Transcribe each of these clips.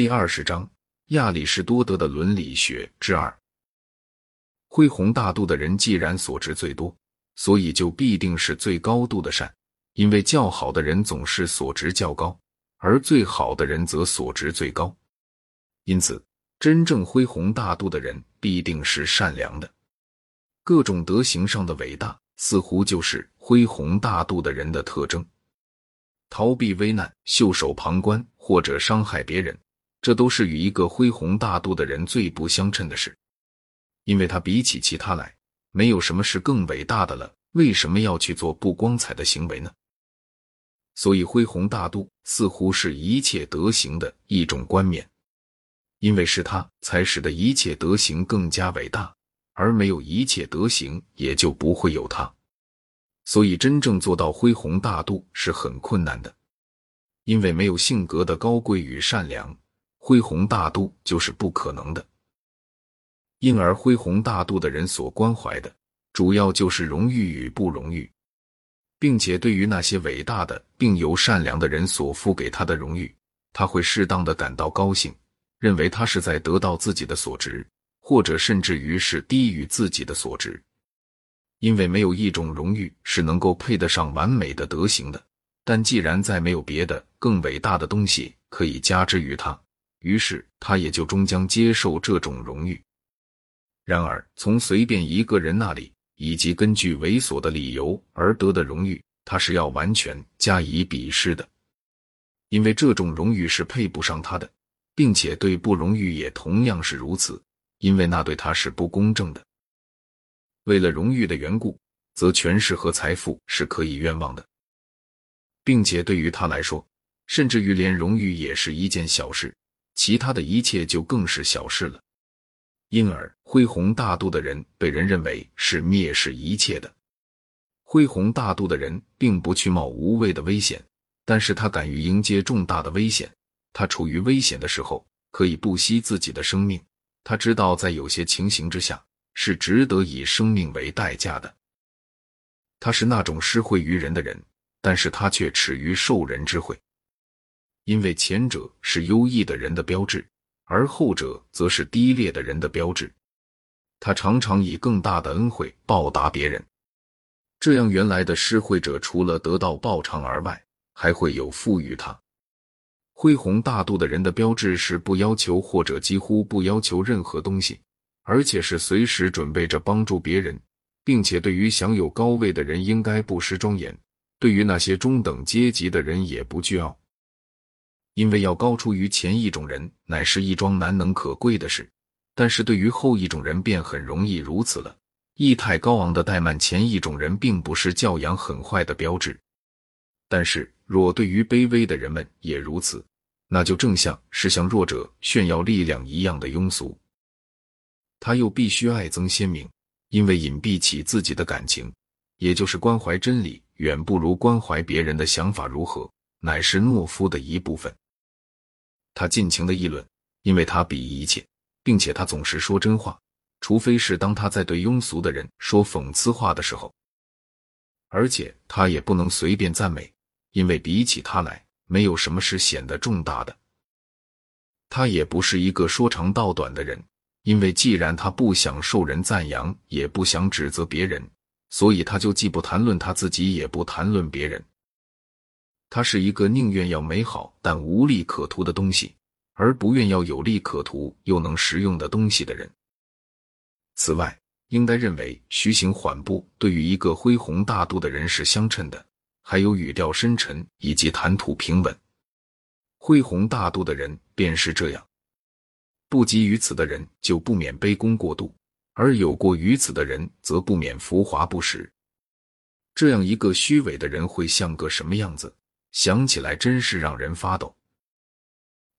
第二十章：亚里士多德的伦理学之二。恢宏大度的人，既然所值最多，所以就必定是最高度的善，因为较好的人总是所值较高，而最好的人则所值最高。因此，真正恢宏大度的人必定是善良的。各种德行上的伟大，似乎就是恢宏大度的人的特征。逃避危难、袖手旁观或者伤害别人，这都是与一个恢宏大度的人最不相称的事。因为他比起其他来，没有什么是更伟大的了。为什么要去做不光彩的行为呢？所以，恢宏大度似乎是一切德行的一种冠冕，因为是他才使得一切德行更加伟大，而没有一切德行，也就不会有他。所以，真正做到恢宏大度是很困难的，因为没有性格的高贵与善良，恢宏大度就是不可能的。因而，恢宏大度的人所关怀的，主要就是荣誉与不荣誉，并且对于那些伟大的并由善良的人所付给他的荣誉，他会适当的感到高兴，认为他是在得到自己的所值，或者甚至于是低于自己的所值。因为没有一种荣誉是能够配得上完美的德行的，但既然再没有别的更伟大的东西可以加之于他，于是他也就终将接受这种荣誉。然而，从随便一个人那里，以及根据猥琐的理由而得的荣誉，他是要完全加以鄙视的，因为这种荣誉是配不上他的，并且对不荣誉也同样是如此，因为那对他是不公正的。为了荣誉的缘故，则权势和财富是可以冤枉的，并且对于他来说，甚至于连荣誉也是一件小事，其他的一切就更是小事了。因而，恢宏大度的人被人认为是蔑视一切的。恢宏大度的人并不去冒无谓的危险，但是他敢于迎接重大的危险。他处于危险的时候，可以不惜自己的生命。他知道，在有些情形之下，是值得以生命为代价的。他是那种施惠于人的人，但是他却耻于受人之惠，因为前者是优异的人的标志。而后者则是低劣的人的标志。他常常以更大的恩惠报答别人，这样原来的施惠者除了得到报偿而外，还会有赋予他。恢宏大度的人的标志是不要求或者几乎不要求任何东西，而且是随时准备着帮助别人，并且对于享有高位的人应该不失庄严，对于那些中等阶级的人也不倨傲。因为要高出于前一种人，乃是一桩难能可贵的事；但是对于后一种人，便很容易如此了。意态高昂的怠慢前一种人，并不是教养很坏的标志；但是若对于卑微的人们也如此，那就正像是向弱者炫耀力量一样的庸俗。他又必须爱憎鲜明，因为隐蔽起自己的感情，也就是关怀真理，远不如关怀别人的想法如何，乃是懦夫的一部分。他尽情的议论，因为他鄙夷一切，并且他总是说真话，除非是当他在对庸俗的人说讽刺话的时候。而且他也不能随便赞美，因为比起他来，没有什么是显得重大的。他也不是一个说长道短的人，因为既然他不想受人赞扬，也不想指责别人，所以他就既不谈论他自己，也不谈论别人。他是一个宁愿要美好但无利可图的东西，而不愿要有利可图又能实用的东西的人。此外，应该认为徐行缓步对于一个恢宏大度的人是相称的，还有语调深沉以及谈吐平稳。恢宏大度的人便是这样，不及于此的人就不免卑躬过度，而有过于此的人则不免浮华不实。这样一个虚伪的人会像个什么样子？想起来真是让人发抖。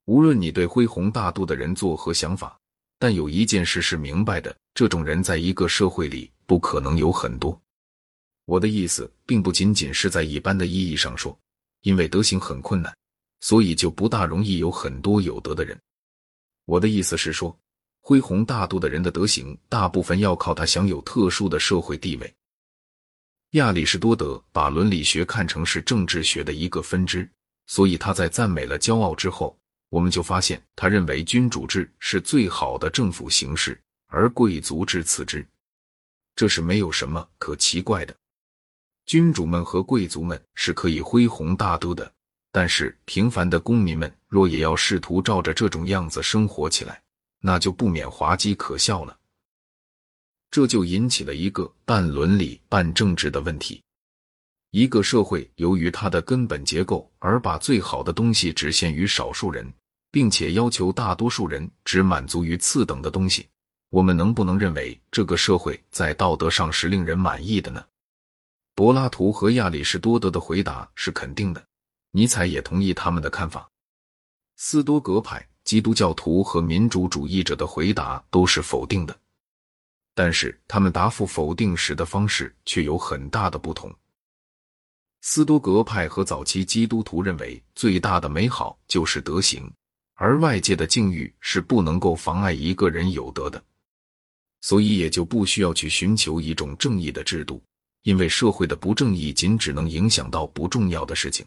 无论你对恢宏大度的人作何想法，但有一件事是明白的：这种人在一个社会里不可能有很多。我的意思并不仅仅是在一般的意义上说，因为德行很困难，所以就不大容易有很多有德的人。我的意思是说，恢宏大度的人的德行大部分要靠他享有特殊的社会地位。亚里士多德把伦理学看成是政治学的一个分支，所以他在赞美了骄傲之后，我们就发现，他认为君主制是最好的政府形式，而贵族制次之。这是没有什么可奇怪的。君主们和贵族们是可以恢弘大都的，但是平凡的公民们若也要试图照着这种样子生活起来，那就不免滑稽可笑了。这就引起了一个半伦理半政治的问题。一个社会由于它的根本结构而把最好的东西只限于少数人，并且要求大多数人只满足于次等的东西，我们能不能认为这个社会在道德上是令人满意的呢？柏拉图和亚里士多德的回答是肯定的，尼采也同意他们的看法。斯多格派、基督教徒和民主主义者的回答都是否定的，但是他们答复否定时的方式却有很大的不同。斯多格派和早期基督徒认为，最大的美好就是德行，而外界的境遇是不能够妨碍一个人有德的，所以也就不需要去寻求一种正义的制度，因为社会的不正义仅只能影响到不重要的事情。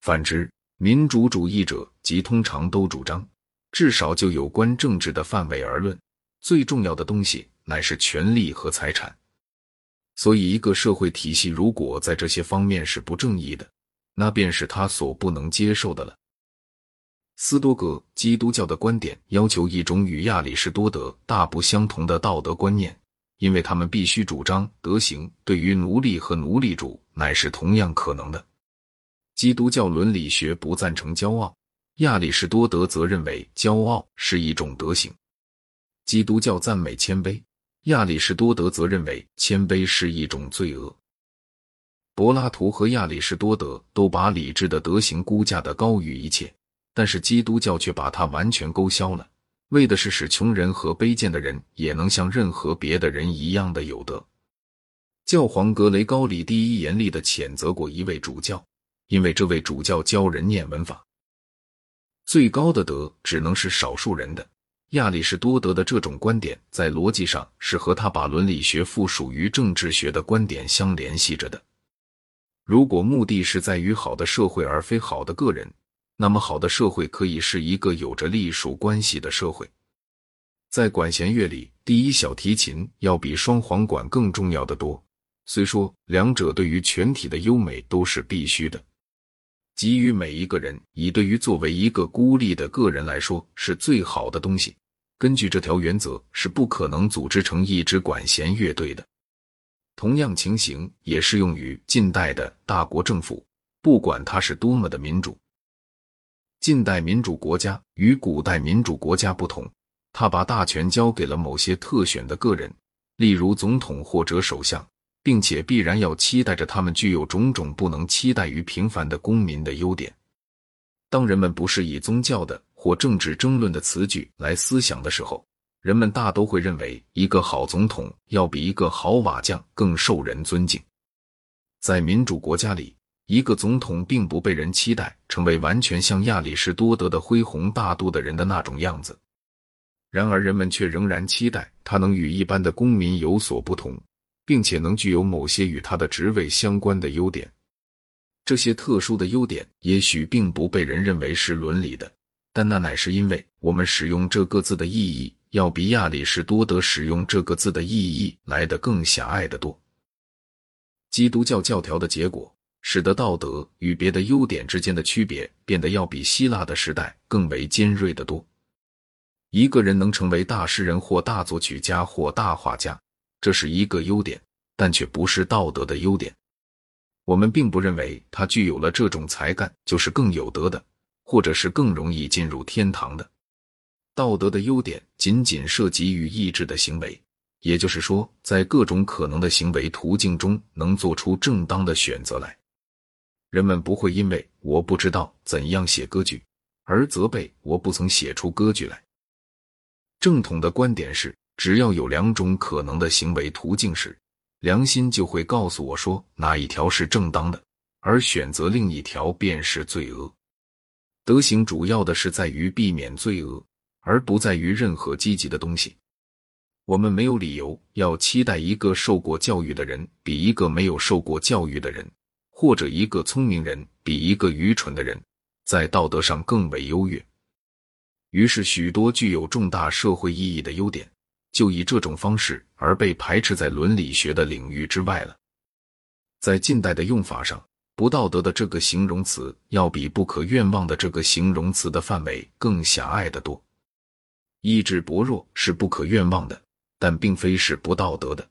反之，民主主义者即通常都主张，至少就有关政治的范围而论，最重要的东西乃是权力和财产。所以，一个社会体系如果在这些方面是不正义的，那便是他所不能接受的了。斯多格基督教的观点要求一种与亚里士多德大不相同的道德观念，因为他们必须主张德行对于奴隶和奴隶主乃是同样可能的。基督教伦理学不赞成骄傲，亚里士多德则认为骄傲是一种德行。基督教赞美谦卑。亚里士多德则认为谦卑是一种罪恶。柏拉图和亚里士多德都把理智的德行估价的高于一切，但是基督教却把它完全勾销了，为的是使穷人和卑贱的人也能像任何别的人一样的有德。教皇格雷高里第一严厉的谴责过一位主教，因为这位主教教人念文法。最高的德只能是少数人的。亚里士多德的这种观点在逻辑上是和他把伦理学附属于政治学的观点相联系着的。如果目的是在于好的社会而非好的个人，那么好的社会可以是一个有着隶属关系的社会。在管弦乐里，第一小提琴要比双簧管更重要的多。虽说两者对于全体的优美都是必须的。给予每一个人，以对于作为一个孤立的个人来说是最好的东西。根据这条原则，是不可能组织成一支管弦乐队的。同样情形也适用于近代的大国政府，不管它是多么的民主。近代民主国家与古代民主国家不同，他把大权交给了某些特选的个人，例如总统或者首相。并且必然要期待着他们具有种种不能期待于平凡的公民的优点。当人们不是以宗教的或政治争论的词句来思想的时候，人们大都会认为一个好总统要比一个好瓦匠更受人尊敬。在民主国家里，一个总统并不被人期待成为完全像亚里士多德的恢宏大度的人的那种样子，然而人们却仍然期待他能与一般的公民有所不同。并且能具有某些与他的职位相关的优点，这些特殊的优点也许并不被人认为是伦理的，但那乃是因为我们使用这个字的意义要比亚里士多德使用这个字的意义来得更狭隘得多。基督教教条的结果，使得道德与别的优点之间的区别变得要比希腊的时代更为尖锐得多。一个人能成为大诗人或大作曲家或大画家。这是一个优点，但却不是道德的优点。我们并不认为他具有了这种才干就是更有德的，或者是更容易进入天堂的。道德的优点仅仅涉及于意志的行为，也就是说，在各种可能的行为途径中能做出正当的选择来。人们不会因为我不知道怎样写歌剧而责备我不曾写出歌剧来。正统的观点是。只要有两种可能的行为途径时，良心就会告诉我说哪一条是正当的，而选择另一条便是罪恶。德行主要的是在于避免罪恶，而不在于任何积极的东西。我们没有理由要期待一个受过教育的人比一个没有受过教育的人，或者一个聪明人比一个愚蠢的人在道德上更为优越。于是，许多具有重大社会意义的优点，就以这种方式而被排斥在伦理学的领域之外了。在近代的用法上，不道德的这个形容词要比不可愿望的这个形容词的范围更狭隘得多。意志薄弱是不可愿望的，但并非是不道德的。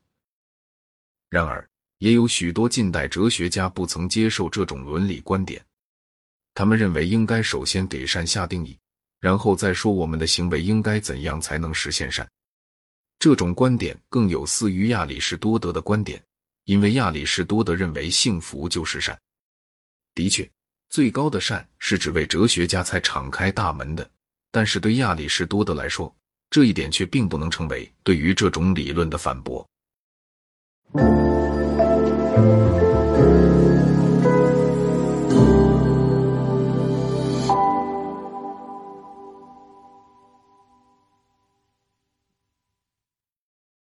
然而，也有许多近代哲学家不曾接受这种伦理观点，他们认为应该首先给善下定义，然后再说我们的行为应该怎样才能实现善。这种观点更有似于亚里士多德的观点，因为亚里士多德认为幸福就是善。的确，最高的善是指为哲学家才敞开大门的。但是对亚里士多德来说，这一点却并不能成为对于这种理论的反驳。